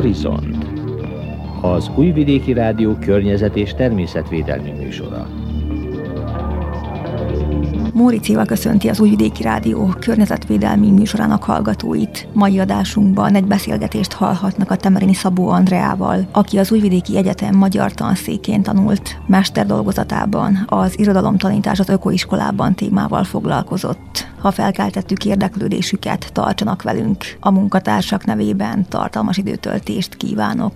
Horizont az Újvidéki Rádió környezet és természetvédelmi műsora. Móricival köszönti az Újvidéki Rádió környezetvédelmi műsorának hallgatóit. Mai adásunkban egy beszélgetést hallhatnak a Temerini Szabó Andreával, aki az Újvidéki Egyetem magyar tanszékén tanult. Mesterdolgozatában az irodalomtanítás az ökoiskolában témával foglalkozott. Ha felkeltettük érdeklődésüket, tartsanak velünk. A munkatársak nevében tartalmas időtöltést kívánok.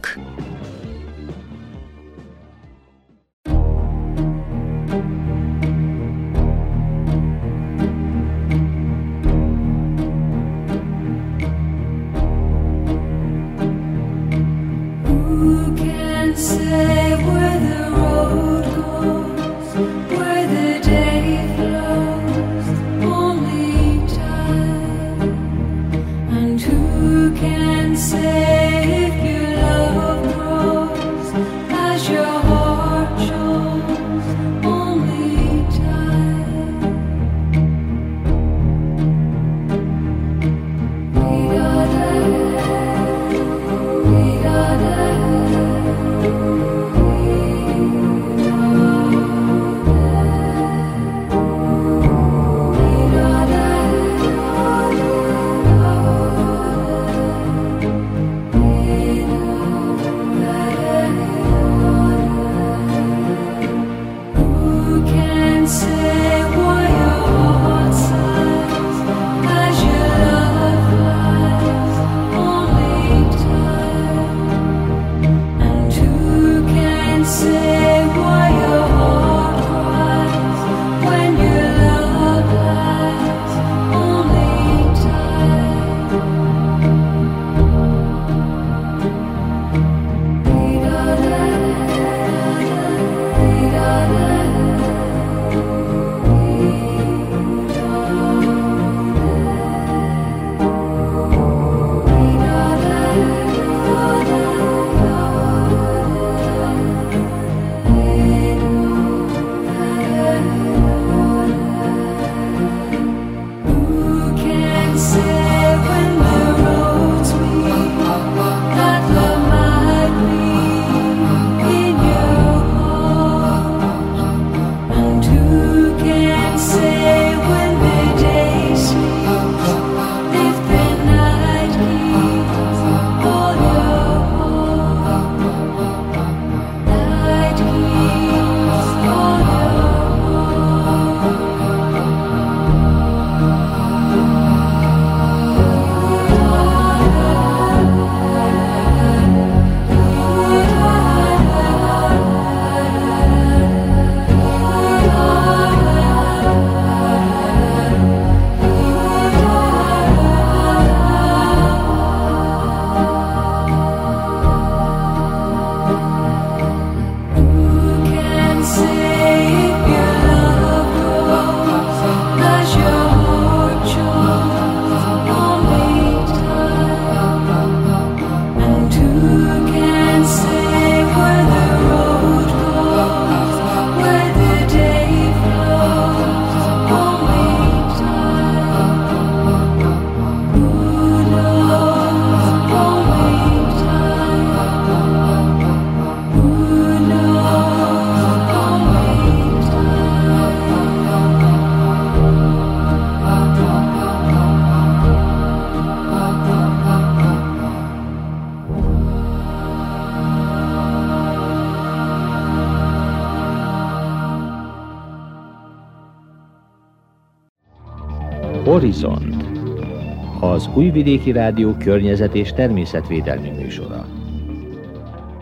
Újvidéki Rádió környezet és természetvédelmi műsora.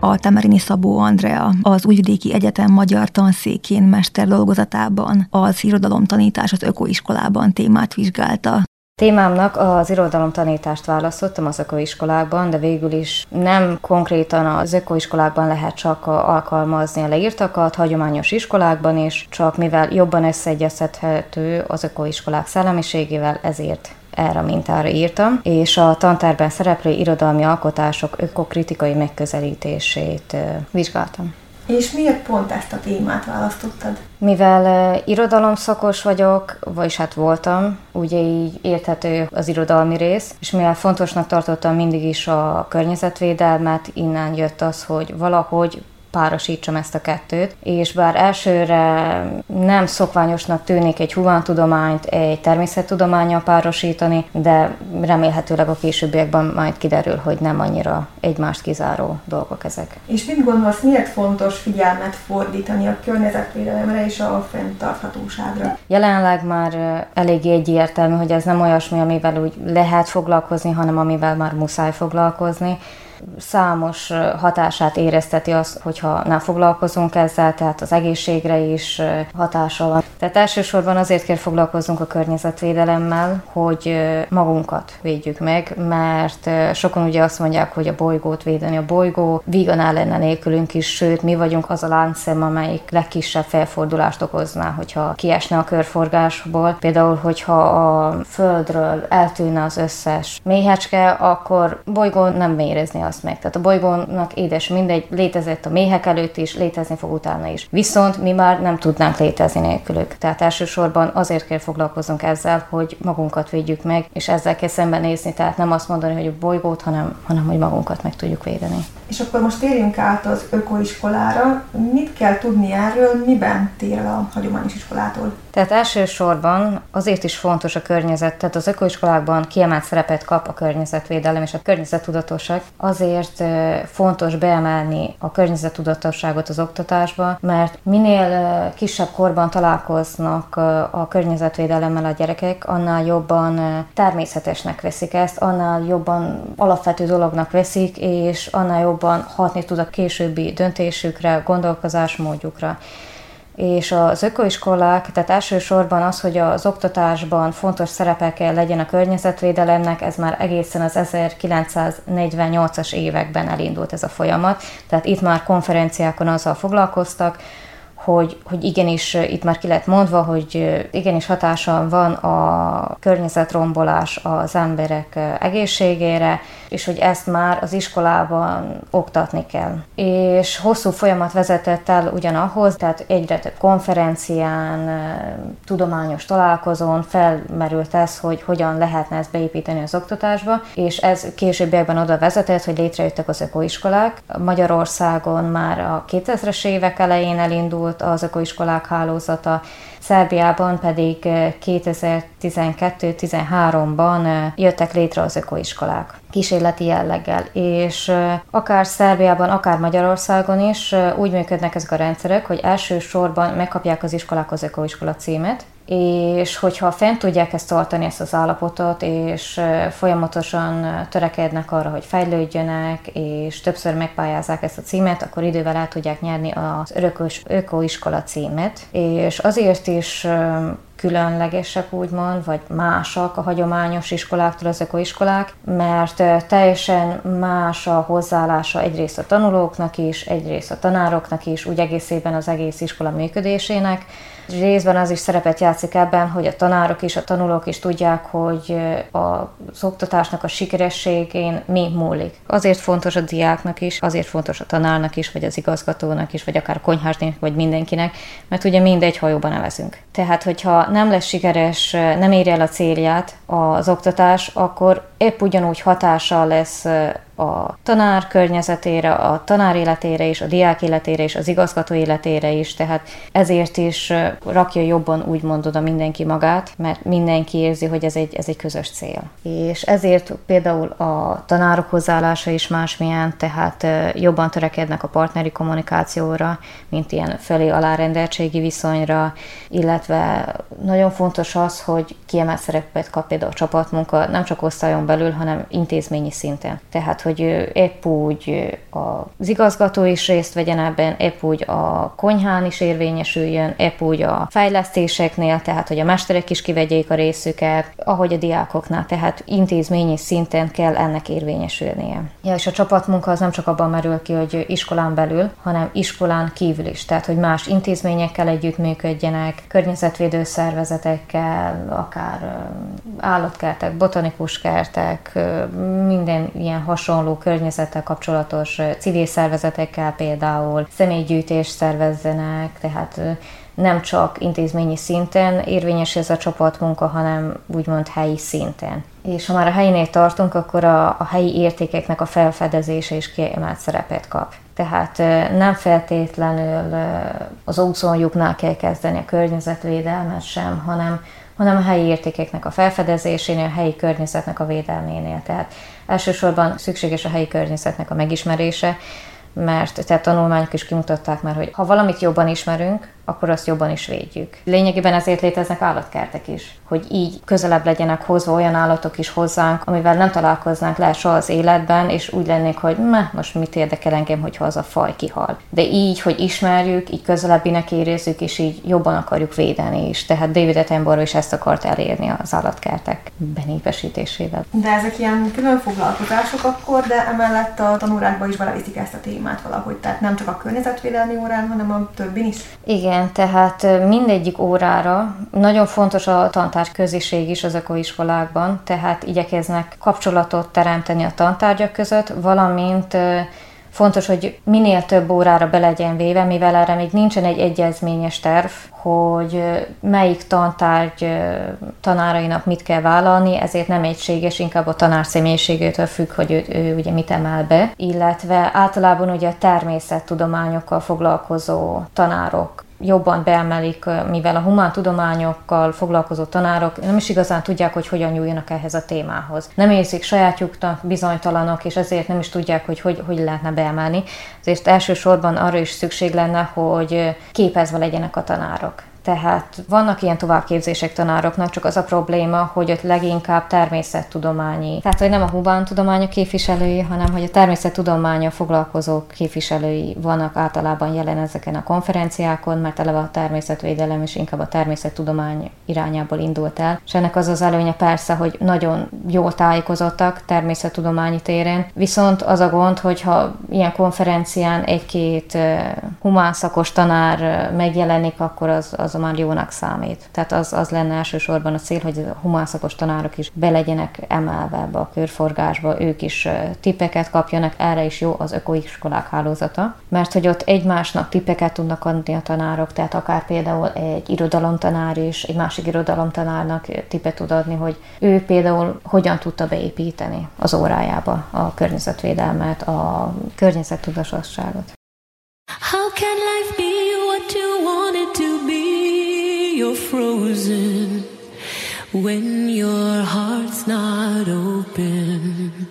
A Temerini Szabó Andrea az Újvidéki Egyetem magyar tanszékén mesterdolgozatában az irodalomtanítás az ökoiskolában témát vizsgálta. Témámnak az irodalomtanítást választottam az ökoiskolákban, de végül is nem konkrétan az ökoiskolákban lehet csak alkalmazni a leírtakat, hagyományos iskolákban is, csak mivel jobban összeegyeztethető az ökoiskolák szellemiségével, ezért erre a mintára írtam, és a tantárban szereplő irodalmi alkotások ökokritikai megközelítését vizsgáltam. És miért pont ezt a témát választottad? Mivel uh, irodalomszakos vagyok, vagyis hát voltam, ugye így érthető az irodalmi rész, és mivel fontosnak tartottam mindig is a környezetvédelmet, innen jött az, hogy valahogy párosítsam ezt a kettőt, és bár elsőre nem szokványosnak tűnik egy humántudományt egy természettudományjal párosítani, de remélhetőleg a későbbiekben majd kiderül, hogy nem annyira egymást kizáró dolgok ezek. És mit gondolsz, miért fontos figyelmet fordítani a környezetvédelemre és a fenntarthatóságra? Jelenleg már elég egyértelmű, hogy ez nem olyasmi, amivel úgy lehet foglalkozni, hanem amivel már muszáj foglalkozni számos hatását érezteti az, hogyha nem foglalkozunk ezzel, tehát az egészségre is hatása van. Tehát elsősorban azért kell foglalkoznunk a környezetvédelemmel, hogy magunkat védjük meg, mert sokan ugye azt mondják, hogy a bolygót védeni. A bolygó vígan lenne nélkülünk is, sőt, mi vagyunk az a láncszem, amelyik legkisebb felfordulást okozná, hogyha kiesne a körforgásból. Például, hogyha a Földről eltűnne az összes méhecske, akkor bolygó nem mérezni azt meg. Tehát a bolygónak édes mindegy, létezett a méhek előtt is, létezni fog utána is. Viszont mi már nem tudnánk létezni nélkülük. Tehát elsősorban azért kell foglalkoznunk ezzel, hogy magunkat védjük meg, és ezzel kell szembenézni, tehát nem azt mondani, hogy a bolygót, hanem, hanem hogy magunkat meg tudjuk védeni. És akkor most térjünk át az ökoiskolára. Mit kell tudni erről, miben tér a hagyományos iskolától? Tehát elsősorban azért is fontos a környezet, tehát az ökoiskolákban kiemelt szerepet kap a környezetvédelem és a környezettudatosság. Azért fontos beemelni a környezettudatosságot az oktatásba, mert minél kisebb korban találkoznak a környezetvédelemmel a gyerekek, annál jobban természetesnek veszik ezt, annál jobban alapvető dolognak veszik, és annál jobban hatni tud a későbbi döntésükre, gondolkozásmódjukra. És az ökoiskolák, tehát elsősorban az, hogy az oktatásban fontos szerepe kell legyen a környezetvédelemnek, ez már egészen az 1948-as években elindult ez a folyamat, tehát itt már konferenciákon azzal foglalkoztak, hogy, hogy igenis itt már ki lett mondva, hogy igenis hatása van a környezetrombolás az emberek egészségére, és hogy ezt már az iskolában oktatni kell. És hosszú folyamat vezetett el ugyanahhoz, tehát egyre több konferencián, tudományos találkozón felmerült ez, hogy hogyan lehetne ezt beépíteni az oktatásba, és ez későbbiekben oda vezetett, hogy létrejöttek az ökoiskolák. Magyarországon már a 2000-es évek elején elindult az ökoiskolák hálózata, Szerbiában pedig 2012-13-ban jöttek létre az ökoiskolák kísérleti jelleggel, és akár Szerbiában, akár Magyarországon is úgy működnek ezek a rendszerek, hogy elsősorban megkapják az iskolák az ökoiskola címet, és hogyha fent tudják ezt tartani, ezt az állapotot, és folyamatosan törekednek arra, hogy fejlődjönek, és többször megpályázzák ezt a címet, akkor idővel el tudják nyerni az örökös ökoiskola címet. És azért is különlegesek, úgymond, vagy másak a hagyományos iskoláktól az ökoiskolák, mert teljesen más a hozzáállása egyrészt a tanulóknak is, egyrészt a tanároknak is, úgy egészében az egész iskola működésének, Részben az is szerepet játszik ebben, hogy a tanárok és a tanulók is tudják, hogy az oktatásnak a sikerességén mi múlik. Azért fontos a diáknak is, azért fontos a tanárnak is, vagy az igazgatónak is, vagy akár a konyhásnak, vagy mindenkinek, mert ugye mindegy hajóban nevezünk. Tehát, hogyha nem lesz sikeres, nem éri el a célját az oktatás, akkor épp ugyanúgy hatással lesz a tanár környezetére, a tanár életére is, a diák életére is, az igazgató életére is, tehát ezért is rakja jobban úgymond oda mindenki magát, mert mindenki érzi, hogy ez egy, ez egy közös cél. És ezért például a tanárok hozzáállása is másmilyen, tehát jobban törekednek a partneri kommunikációra, mint ilyen felé alárendeltségi viszonyra, illetve nagyon fontos az, hogy kiemelt szerepet kap például a csapatmunka, nem csak osztályon belül, hanem intézményi szinten. Tehát, hogy épp úgy az igazgató is részt vegyen ebben, épp úgy a konyhán is érvényesüljön, épp úgy a fejlesztéseknél, tehát, hogy a mesterek is kivegyék a részüket, ahogy a diákoknál, tehát intézményi szinten kell ennek érvényesülnie. Ja, és a csapatmunka az nem csak abban merül ki, hogy iskolán belül, hanem iskolán kívül is, tehát, hogy más intézményekkel együttműködjenek, környezetvédő szervezetekkel, akár állatkertek, botanikus kertek, szervezetek, minden ilyen hasonló környezettel kapcsolatos civil szervezetekkel például személygyűjtés szervezzenek, tehát nem csak intézményi szinten érvényes ez a csapatmunka, hanem úgymond helyi szinten. És ha már a helyinél tartunk, akkor a, a helyi értékeknek a felfedezése is kiemelt szerepet kap. Tehát nem feltétlenül az úszonjuknál kell kezdeni a környezetvédelmet sem, hanem, hanem a helyi értékeknek a felfedezésénél, a helyi környezetnek a védelménél. Tehát elsősorban szükséges a helyi környezetnek a megismerése, mert tehát tanulmányok is kimutatták már, hogy ha valamit jobban ismerünk, akkor azt jobban is védjük. Lényegében ezért léteznek állatkertek is, hogy így közelebb legyenek hozva olyan állatok is hozzánk, amivel nem találkoznánk le soha az életben, és úgy lennék, hogy meh, most mit érdekel engem, hogyha az a faj kihal. De így, hogy ismerjük, így közelebbinek érezzük, és így jobban akarjuk védeni is. Tehát David Attenborough is ezt akart elérni az állatkertek benépesítésével. De ezek ilyen külön foglalkozások akkor, de emellett a tanórákban is beleviszik ezt a témát valahogy, tehát nem csak a környezetvédelmi órán, hanem a többin is. Igen, igen, tehát mindegyik órára nagyon fontos a tantárgy köziség is az ökoiskolákban, tehát igyekeznek kapcsolatot teremteni a tantárgyak között, valamint fontos, hogy minél több órára be legyen véve, mivel erre még nincsen egy egyezményes terv, hogy melyik tantárgy tanárainak mit kell vállalni, ezért nem egységes, inkább a tanár személyiségétől függ, hogy ő, ő ugye mit emel be, illetve általában ugye a természettudományokkal foglalkozó tanárok jobban beemelik, mivel a humán tudományokkal foglalkozó tanárok nem is igazán tudják, hogy hogyan nyúljanak ehhez a témához. Nem érzik sajátjuknak bizonytalanok, és ezért nem is tudják, hogy hogy, hogy lehetne beemelni. Ezért elsősorban arra is szükség lenne, hogy képezve legyenek a tanárok. Tehát vannak ilyen továbbképzések tanároknak, csak az a probléma, hogy ott leginkább természettudományi, tehát hogy nem a humántudományok képviselői, hanem hogy a természettudománya foglalkozó képviselői vannak általában jelen ezeken a konferenciákon, mert eleve a természetvédelem is inkább a természettudomány irányából indult el. És ennek az az előnye persze, hogy nagyon jól tájékozottak természettudományi téren, viszont az a gond, hogyha ilyen konferencián egy-két humán szakos tanár megjelenik, akkor az, az az már jónak számít. Tehát az, az lenne elsősorban a cél, hogy a humánszakos tanárok is be legyenek emelve ebbe a körforgásba, ők is tippeket kapjanak, erre is jó az ökoiskolák hálózata, mert hogy ott egymásnak tippeket tudnak adni a tanárok, tehát akár például egy irodalomtanár is, egy másik irodalomtanárnak tippet tud adni, hogy ő például hogyan tudta beépíteni az órájába a környezetvédelmet, a környezettudatosságot. How can life be what you You're frozen when your heart's not open.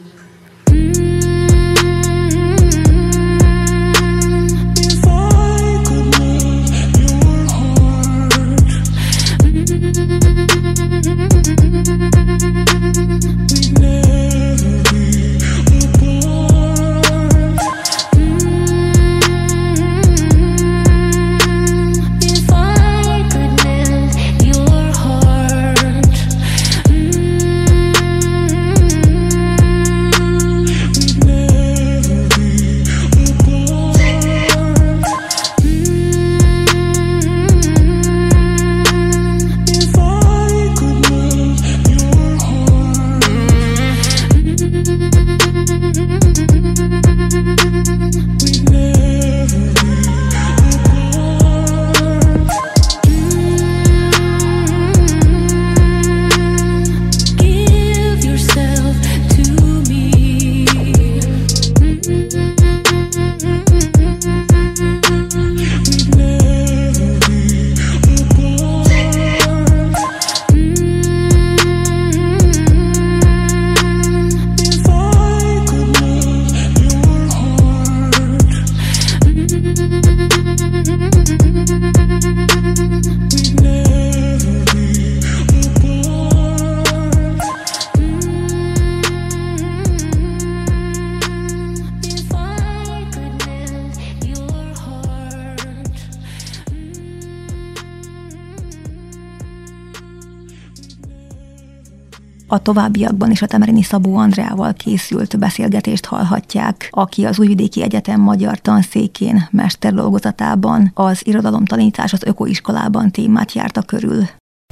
A továbbiakban is a Temerini Szabó Andreával készült beszélgetést hallhatják, aki az Újvidéki Egyetem magyar tanszékén mesterlolgozatában az irodalomtanítás az ökoiskolában témát járta körül.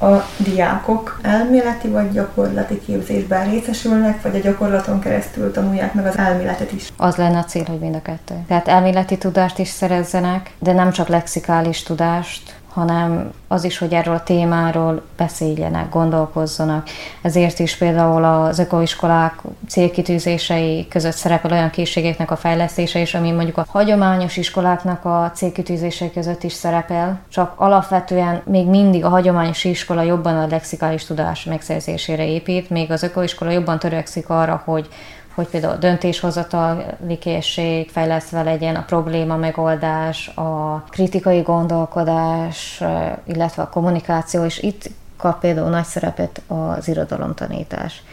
A diákok elméleti vagy gyakorlati képzésben részesülnek, vagy a gyakorlaton keresztül tanulják meg az elméletet is? Az lenne a cél, hogy mind a kettő. Tehát elméleti tudást is szerezzenek, de nem csak lexikális tudást, hanem az is, hogy erről a témáról beszéljenek, gondolkozzanak. Ezért is például az ökoiskolák célkitűzései között szerepel olyan készségeknek a fejlesztése is, ami mondjuk a hagyományos iskoláknak a célkitűzései között is szerepel, csak alapvetően még mindig a hagyományos iskola jobban a lexikális tudás megszerzésére épít, még az ökoiskola jobban törekszik arra, hogy hogy például a döntéshozatali készség fejlesztve legyen, a probléma megoldás, a kritikai gondolkodás, illetve a kommunikáció, és itt kap például nagy szerepet az irodalomtanítás.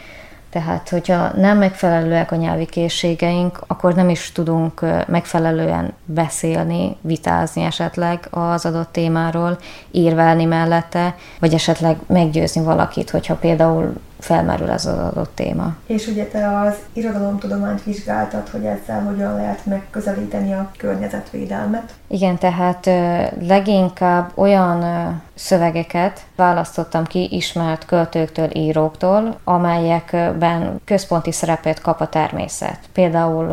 Tehát, hogyha nem megfelelőek a nyelvi készségeink, akkor nem is tudunk megfelelően beszélni, vitázni esetleg az adott témáról, írvelni mellette, vagy esetleg meggyőzni valakit, hogyha például felmerül ez az adott téma. És ugye te az irodalomtudományt vizsgáltad, hogy ezzel hogyan lehet megközelíteni a környezetvédelmet? Igen, tehát leginkább olyan szövegeket választottam ki ismert költőktől, íróktól, amelyekben központi szerepet kap a természet. Például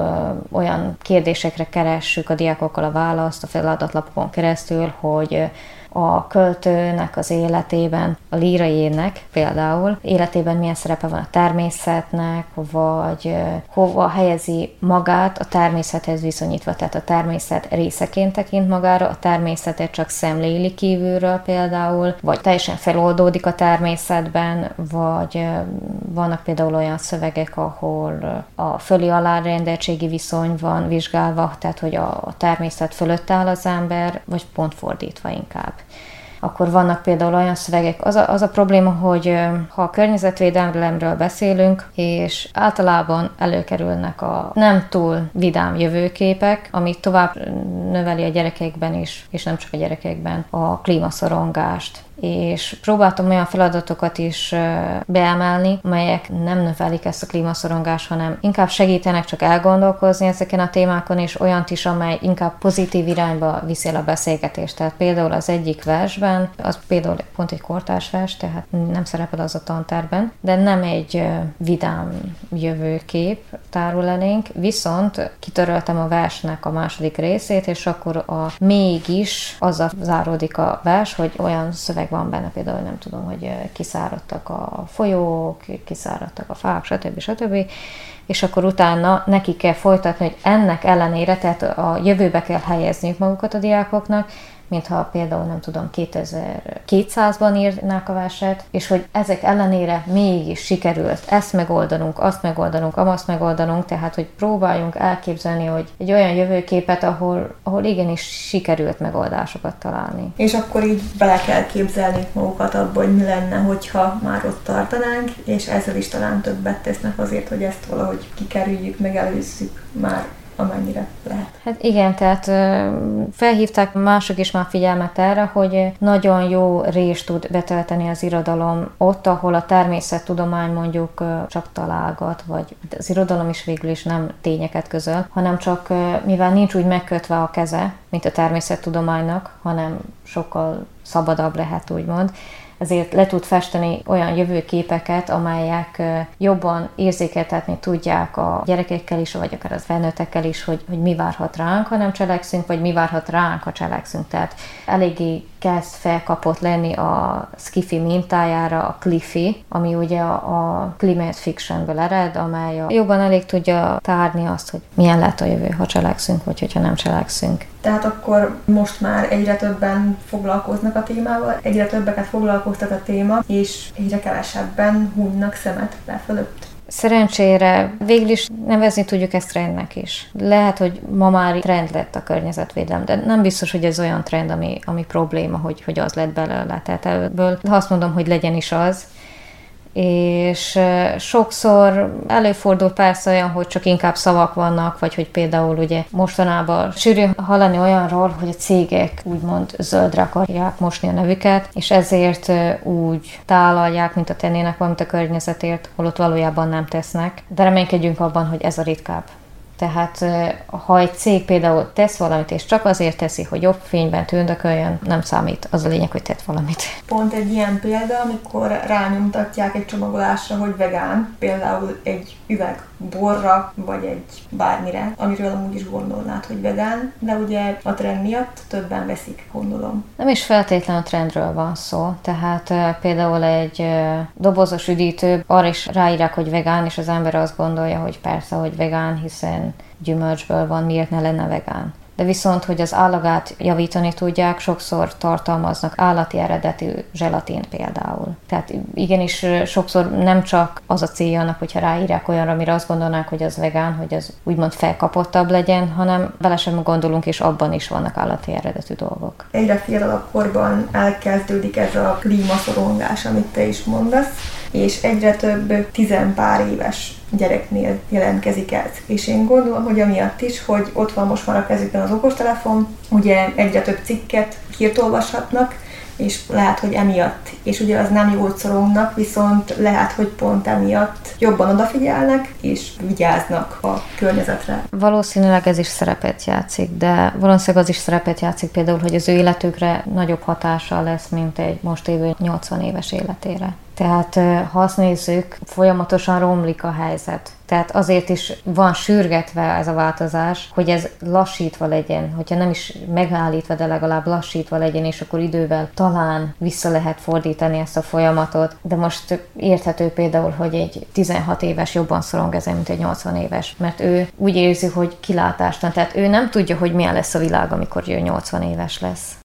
olyan kérdésekre keressük a diákokkal a választ a feladatlapokon keresztül, hogy a költőnek az életében, a líraiének például, életében milyen szerepe van a természetnek, vagy hova helyezi magát a természethez viszonyítva, tehát a természet részeként tekint magára, a természetet csak szemléli kívülről például, vagy teljesen feloldódik a természetben, vagy vannak például olyan szövegek, ahol a föli alárendeltségi viszony van vizsgálva, tehát hogy a természet fölött áll az ember, vagy pont fordítva inkább akkor vannak például olyan szövegek. Az a, az a probléma, hogy ha a környezetvédelemről beszélünk, és általában előkerülnek a nem túl vidám jövőképek, ami tovább növeli a gyerekekben is, és nem csak a gyerekekben, a klímaszorongást és próbáltam olyan feladatokat is beemelni, melyek nem növelik ezt a klímaszorongást, hanem inkább segítenek csak elgondolkozni ezeken a témákon, és olyant is, amely inkább pozitív irányba viszi el a beszélgetést. Tehát például az egyik versben, az például pont egy kortárs vers, tehát nem szerepel az a tantárben, de nem egy vidám jövőkép tárul elénk, viszont kitöröltem a versnek a második részét, és akkor a mégis azzal záródik a vers, hogy olyan szöveg van benne, például nem tudom, hogy kiszáradtak a folyók, kiszáradtak a fák, stb. stb. És akkor utána neki kell folytatni, hogy ennek ellenére, tehát a jövőbe kell helyezniük magukat a diákoknak, mintha például nem tudom 2200-ban írnák a verset, és hogy ezek ellenére mégis sikerült ezt megoldanunk, azt megoldanunk, amazt megoldanunk, tehát hogy próbáljunk elképzelni, hogy egy olyan jövőképet, ahol, ahol igenis sikerült megoldásokat találni. És akkor így bele kell képzelni magukat abba, hogy mi lenne, hogyha már ott tartanánk, és ezzel is talán többet tesznek azért, hogy ezt valahogy kikerüljük, megelőzzük már amennyire lehet. Hát igen, tehát felhívták mások is már figyelmet erre, hogy nagyon jó részt tud betölteni az irodalom ott, ahol a természettudomány mondjuk csak találgat, vagy az irodalom is végül is nem tényeket közöl, hanem csak mivel nincs úgy megkötve a keze, mint a természettudománynak, hanem sokkal szabadabb lehet úgymond, ezért le tud festeni olyan jövőképeket, amelyek jobban érzékeltetni tudják a gyerekekkel is, vagy akár az felnőttekkel is, hogy, hogy mi várhat ránk, ha nem cselekszünk, vagy mi várhat ránk, ha cselekszünk. Tehát eléggé kezd felkapott lenni a skifi mintájára a Cliffy, ami ugye a, a climate fictionből ered, amely a, jobban elég tudja tárni azt, hogy milyen lehet a jövő, ha cselekszünk, vagy hogyha nem cselekszünk. Tehát akkor most már egyre többen foglalkoznak a témával, egyre többeket foglalkoztat a téma, és egyre kevesebben hunynak szemet le fölött. Szerencsére végül is nevezni tudjuk ezt trendnek is. Lehet, hogy ma már trend lett a környezetvédelem, de nem biztos, hogy ez olyan trend, ami, ami probléma, hogy, hogy az lett belőle. Tehát ebből azt mondom, hogy legyen is az, és sokszor előfordul persze olyan, hogy csak inkább szavak vannak, vagy hogy például ugye mostanában sűrű hallani olyanról, hogy a cégek úgymond zöldre akarják mosni a nevüket, és ezért úgy tálalják, mint a tennének valamit a környezetért, holott valójában nem tesznek. De reménykedjünk abban, hogy ez a ritkább Tehát ha egy cég például tesz valamit, és csak azért teszi, hogy jobb fényben tündököljön, nem számít. Az a lényeg, hogy tett valamit. Pont egy ilyen példa, amikor rányomtatják egy csomagolásra, hogy vegán, például egy üveg borra, vagy egy bármire, amiről amúgy is gondolnád, hogy vegán, de ugye a trend miatt többen veszik, gondolom. Nem is feltétlenül a trendről van szó, tehát uh, például egy uh, dobozos üdítő, arra is ráírják, hogy vegán, és az ember azt gondolja, hogy persze, hogy vegán, hiszen gyümölcsből van, miért ne lenne vegán de viszont, hogy az állagát javítani tudják, sokszor tartalmaznak állati eredetű zselatint például. Tehát igenis sokszor nem csak az a célja annak, hogyha ráírják olyanra, amire azt gondolnák, hogy az vegán, hogy az úgymond felkapottabb legyen, hanem bele sem gondolunk, és abban is vannak állati eredetű dolgok. Egyre fiatalabb korban elkezdődik ez a klímaszorongás, amit te is mondasz, és egyre több tizenpár éves gyereknél jelentkezik ez. És én gondolom, hogy amiatt is, hogy ott van most már a kezükben az okostelefon, ugye egyre több cikket hírt olvashatnak, és lehet, hogy emiatt, és ugye az nem jól szorongnak, viszont lehet, hogy pont emiatt jobban odafigyelnek, és vigyáznak a környezetre. Valószínűleg ez is szerepet játszik, de valószínűleg az is szerepet játszik például, hogy az ő életükre nagyobb hatással lesz, mint egy most évő 80 éves életére. Tehát ha azt nézzük, folyamatosan romlik a helyzet. Tehát azért is van sürgetve ez a változás, hogy ez lassítva legyen, hogyha nem is megállítva, de legalább lassítva legyen, és akkor idővel talán vissza lehet fordítani ezt a folyamatot. De most érthető például, hogy egy 16 éves jobban szorong ezen, mint egy 80 éves, mert ő úgy érzi, hogy kilátástan, tehát ő nem tudja, hogy milyen lesz a világ, amikor ő 80 éves lesz.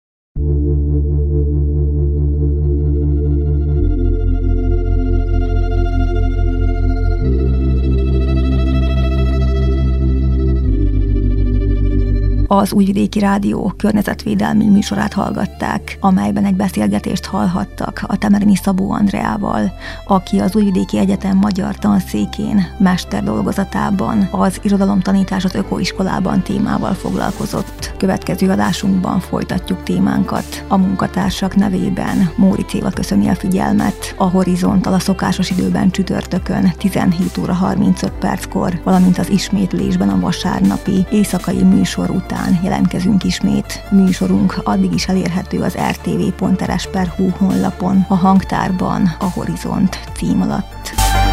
Az Újvidéki Rádió környezetvédelmi műsorát hallgatták, amelyben egy beszélgetést hallhattak a Temerini Szabó Andreával, aki az Újvidéki Egyetem magyar tanszékén mester dolgozatában az irodalomtanítás az ökoiskolában témával foglalkozott. Következő adásunkban folytatjuk témánkat. A munkatársak nevében Móri Céva köszöni a figyelmet. A Horizonttal a szokásos időben csütörtökön 17 óra 35 perckor, valamint az ismétlésben a vasárnapi éjszakai műsor után után jelentkezünk ismét. Műsorunk addig is elérhető az rtv.rs.hu honlapon, a hangtárban, a Horizont cím alatt.